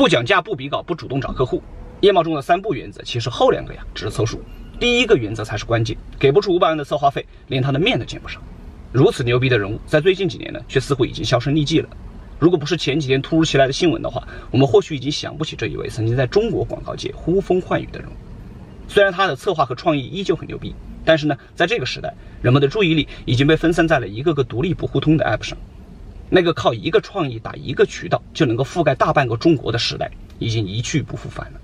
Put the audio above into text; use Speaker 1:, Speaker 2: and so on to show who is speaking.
Speaker 1: 不讲价、不比稿、不主动找客户。叶茂中的三不原则，其实后两个呀只是凑数，第一个原则才是关键。给不出五百万的策划费，连他的面都见不上。如此牛逼的人物，在最近几年呢，却似乎已经销声匿迹了。如果不是前几天突如其来的新闻的话，我们或许已经想不起这一位曾经在中国广告界呼风唤雨的人物。虽然他的策划和创意依旧很牛逼，但是呢，在这个时代，人们的注意力已经被分散在了一个个独立不互通的 App 上。那个靠一个创意打一个渠道就能够覆盖大半个中国的时代，已经一去不复返了。